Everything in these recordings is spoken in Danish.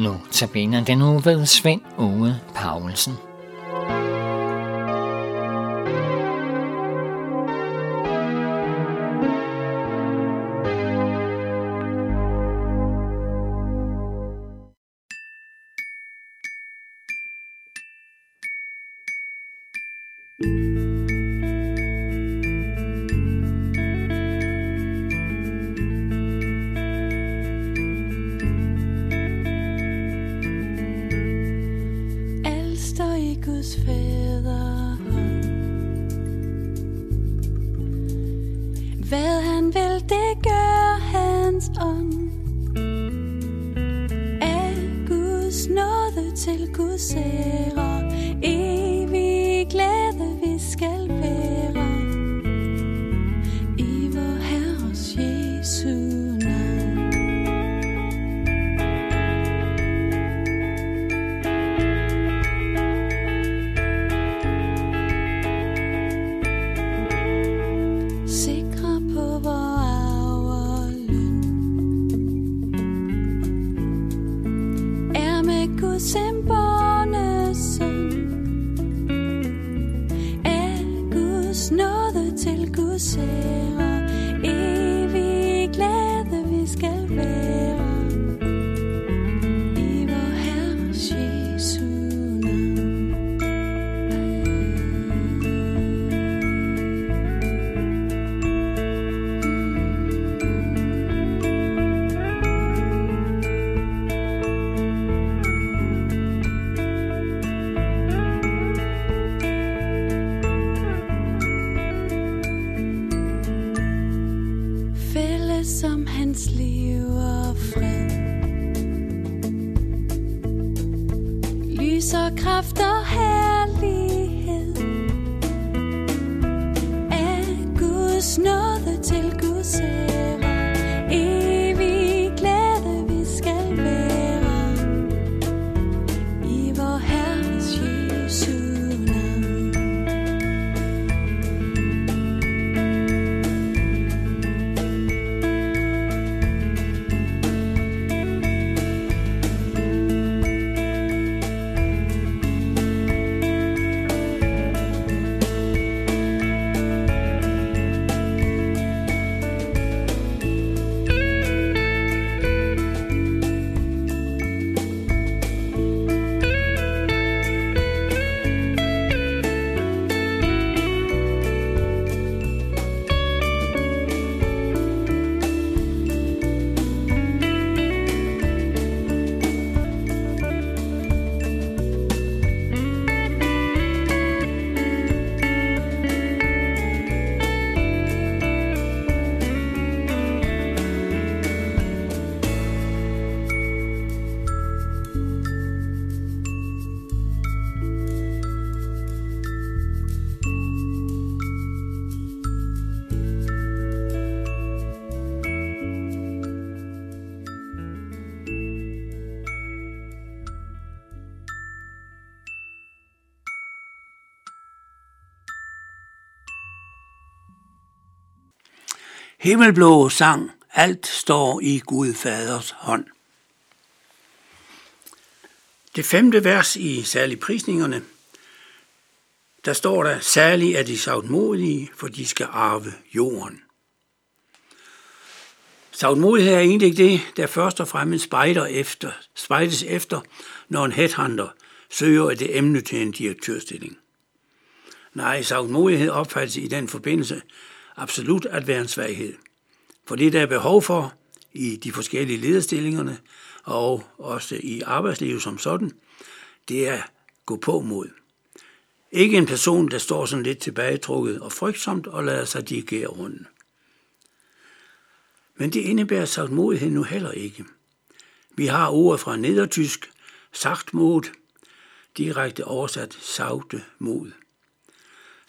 Nu tabiner den nu ved Svend Ove Paulsen. thank you Hvad han vil, det gør hans ånd. Af Guds nåde til Guds ære, skal kraft Himmelblå sang, alt står i Gud Faders hånd. Det femte vers i særlig prisningerne, der står der, særlig er de savtmodige, for de skal arve jorden. Savtmodighed er egentlig det, der først og fremmest spejder efter, spejdes efter, når en headhunter søger et emne til en direktørstilling. Nej, savtmodighed opfattes i den forbindelse absolut at være en svaghed. For det, der er behov for i de forskellige lederstillingerne og også i arbejdslivet som sådan, det er gå på mod. Ikke en person, der står sådan lidt tilbagetrukket og frygtsomt og lader sig dirigere rundt. Men det indebærer sagtmodighed nu heller ikke. Vi har ordet fra nedertysk, sagt mod, direkte oversat sagte mod.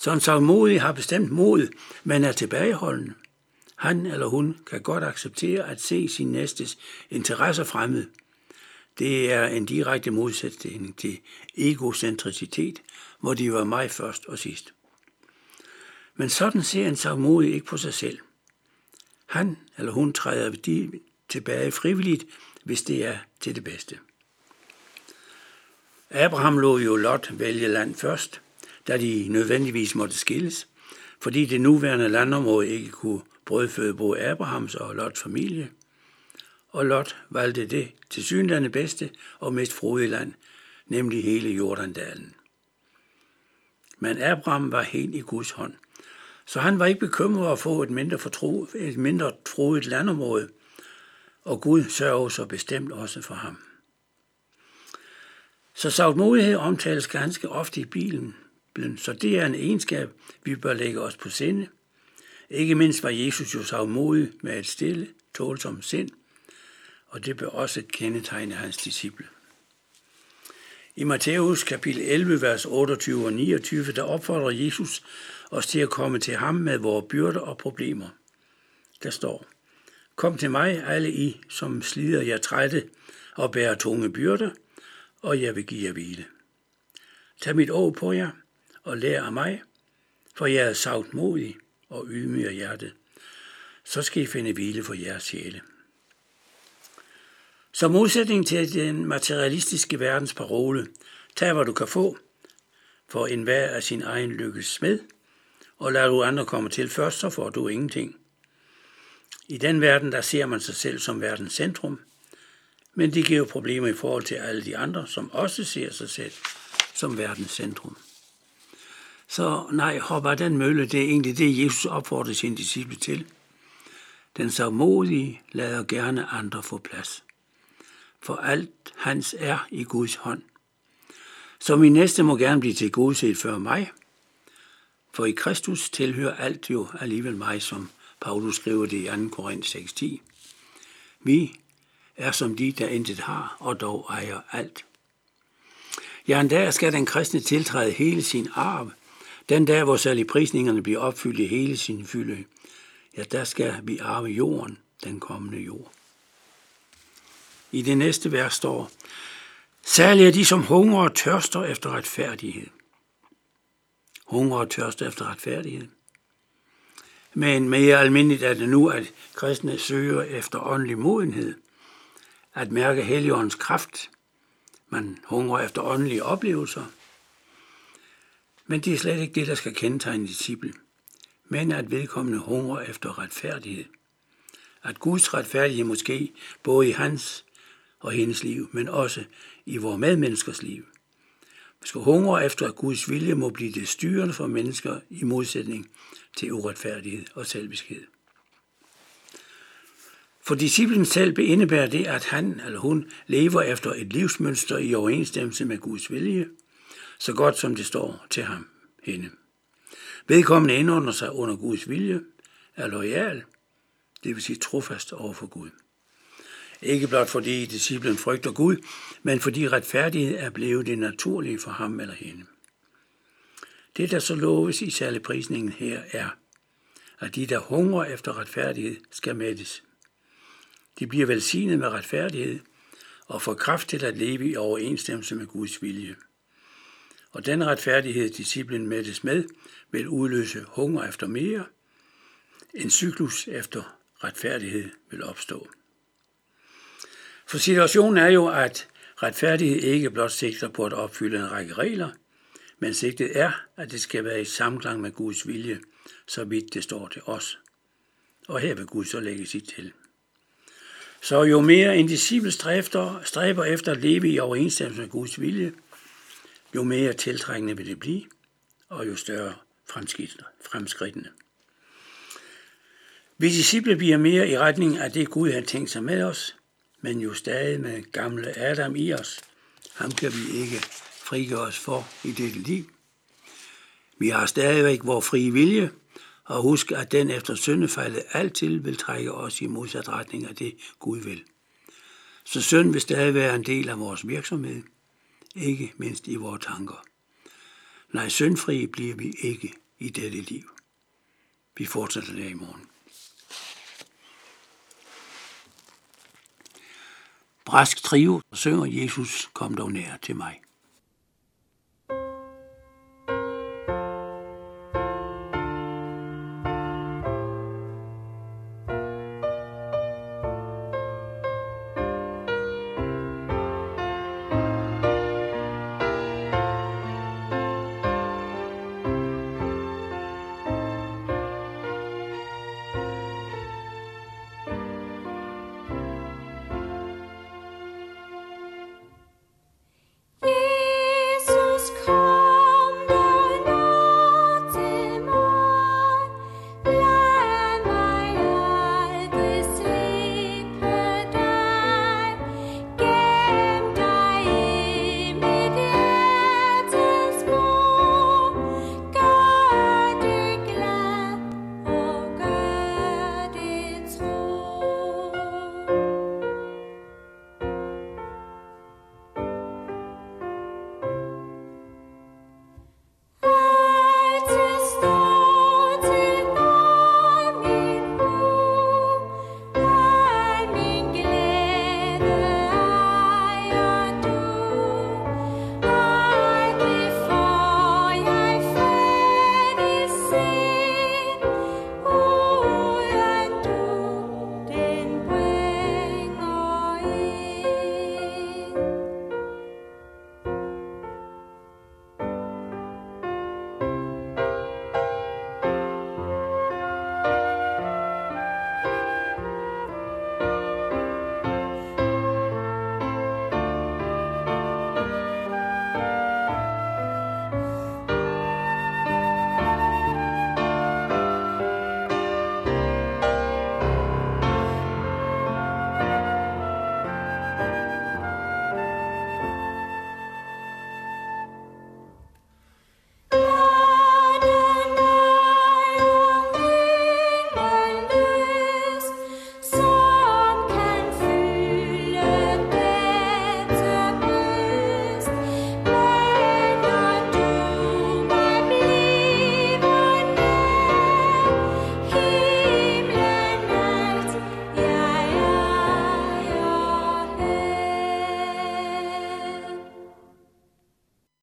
Så en har bestemt mod, men er tilbageholdende. Han eller hun kan godt acceptere at se sin næstes interesser fremmed. Det er en direkte modsætning til egocentricitet, hvor de var mig først og sidst. Men sådan ser en sagmodig ikke på sig selv. Han eller hun træder de tilbage frivilligt, hvis det er til det bedste. Abraham lå jo Lot vælge land først, da de nødvendigvis måtte skilles, fordi det nuværende landområde ikke kunne brødføde både Abrahams og Lots familie. Og Lot valgte det til synlande bedste og mest frodige land, nemlig hele Jordandalen. Men Abraham var helt i Guds hånd, så han var ikke bekymret at få et mindre, fortro, et mindre troet landområde, og Gud sørger så bestemt også for ham. Så savtmodighed omtales ganske ofte i Bibelen, så det er en egenskab, vi bør lægge os på sinde. Ikke mindst var Jesus jo savmodig med et stille, tålsomt sind, og det bør også kendetegne hans disciple. I Matthæus kapitel 11, vers 28 og 29, der opfordrer Jesus os til at komme til ham med vores byrder og problemer. Der står, Kom til mig, alle I, som slider jer trætte og bærer tunge byrder, og jeg vil give jer hvile. Tag mit år på jer og lær af mig, for jeg er sagt modig og ydmyg af hjertet. Så skal I finde hvile for jeres sjæle. Som modsætning til den materialistiske verdens parole, tag hvad du kan få, for enhver af sin egen lykkes smed, og lad du andre komme til først, så får du ingenting. I den verden, der ser man sig selv som verdens centrum, men det giver problemer i forhold til alle de andre, som også ser sig selv som verdens centrum. Så nej, hop af den mølle, det er egentlig det, Jesus opfordrer sin disciple til. Den modige lader gerne andre få plads. For alt hans er i Guds hånd. Så min næste må gerne blive til godset før mig, for i Kristus tilhører alt jo alligevel mig, som Paulus skriver det i 2. Korinth 6.10. Vi er som de, der intet har, og dog ejer alt. Ja, en dag skal den kristne tiltræde hele sin arv. Den dag, hvor særlig prisningerne bliver opfyldt i hele sin fylde. Ja, der skal vi arve jorden, den kommende jord. I det næste vers står, Særligt er de, som hungrer og tørster efter retfærdighed. Hunger og tørster efter retfærdighed. Men mere almindeligt er det nu, at kristne søger efter åndelig modenhed, at mærke Helligåndens kraft. Man hungrer efter åndelige oplevelser. Men det er slet ikke det, der skal kendetegne disciple, men at vedkommende hungrer efter retfærdighed. At Guds retfærdighed måske både i hans og hendes liv, men også i vores medmenneskers liv. Vi skal hungre efter, at Guds vilje må blive det styrende for mennesker i modsætning til uretfærdighed og selviskhed. For disciplen selv indebærer det, at han eller hun lever efter et livsmønster i overensstemmelse med Guds vilje, så godt som det står til ham hende. Vedkommende indordner sig under Guds vilje, er lojal, det vil sige trofast over for Gud. Ikke blot fordi disciplen frygter Gud, men fordi retfærdighed er blevet det naturlige for ham eller hende. Det, der så loves i særlig prisningen her, er, at de, der hungrer efter retfærdighed, skal mættes. De bliver velsignet med retfærdighed og får kraft til at leve i overensstemmelse med Guds vilje. Og den retfærdighed, disciplen mættes med, vil udløse hunger efter mere. En cyklus efter retfærdighed vil opstå. For situationen er jo, at retfærdighed ikke blot sigter på at opfylde en række regler, men sigtet er, at det skal være i samklang med Guds vilje, så vidt det står til os. Og her vil Gud så lægge sit til. Så jo mere en disciple stræber, stræber efter at leve i overensstemmelse med Guds vilje, jo mere tiltrængende vil det blive, og jo større fremskridtene. Vi disciple bliver mere i retning af det Gud har tænkt sig med os, men jo stadig med gamle Adam i os. Ham kan vi ikke frigøre os for i dette liv. Vi har stadigvæk vores frie vilje, og husk, at den efter syndefaldet altid vil trække os i modsat retning af det, Gud vil. Så synd vil stadig være en del af vores virksomhed, ikke mindst i vores tanker. Nej, syndfri bliver vi ikke i dette liv. Vi fortsætter der i morgen. Brask trio synger Jesus, kom dog nær til mig.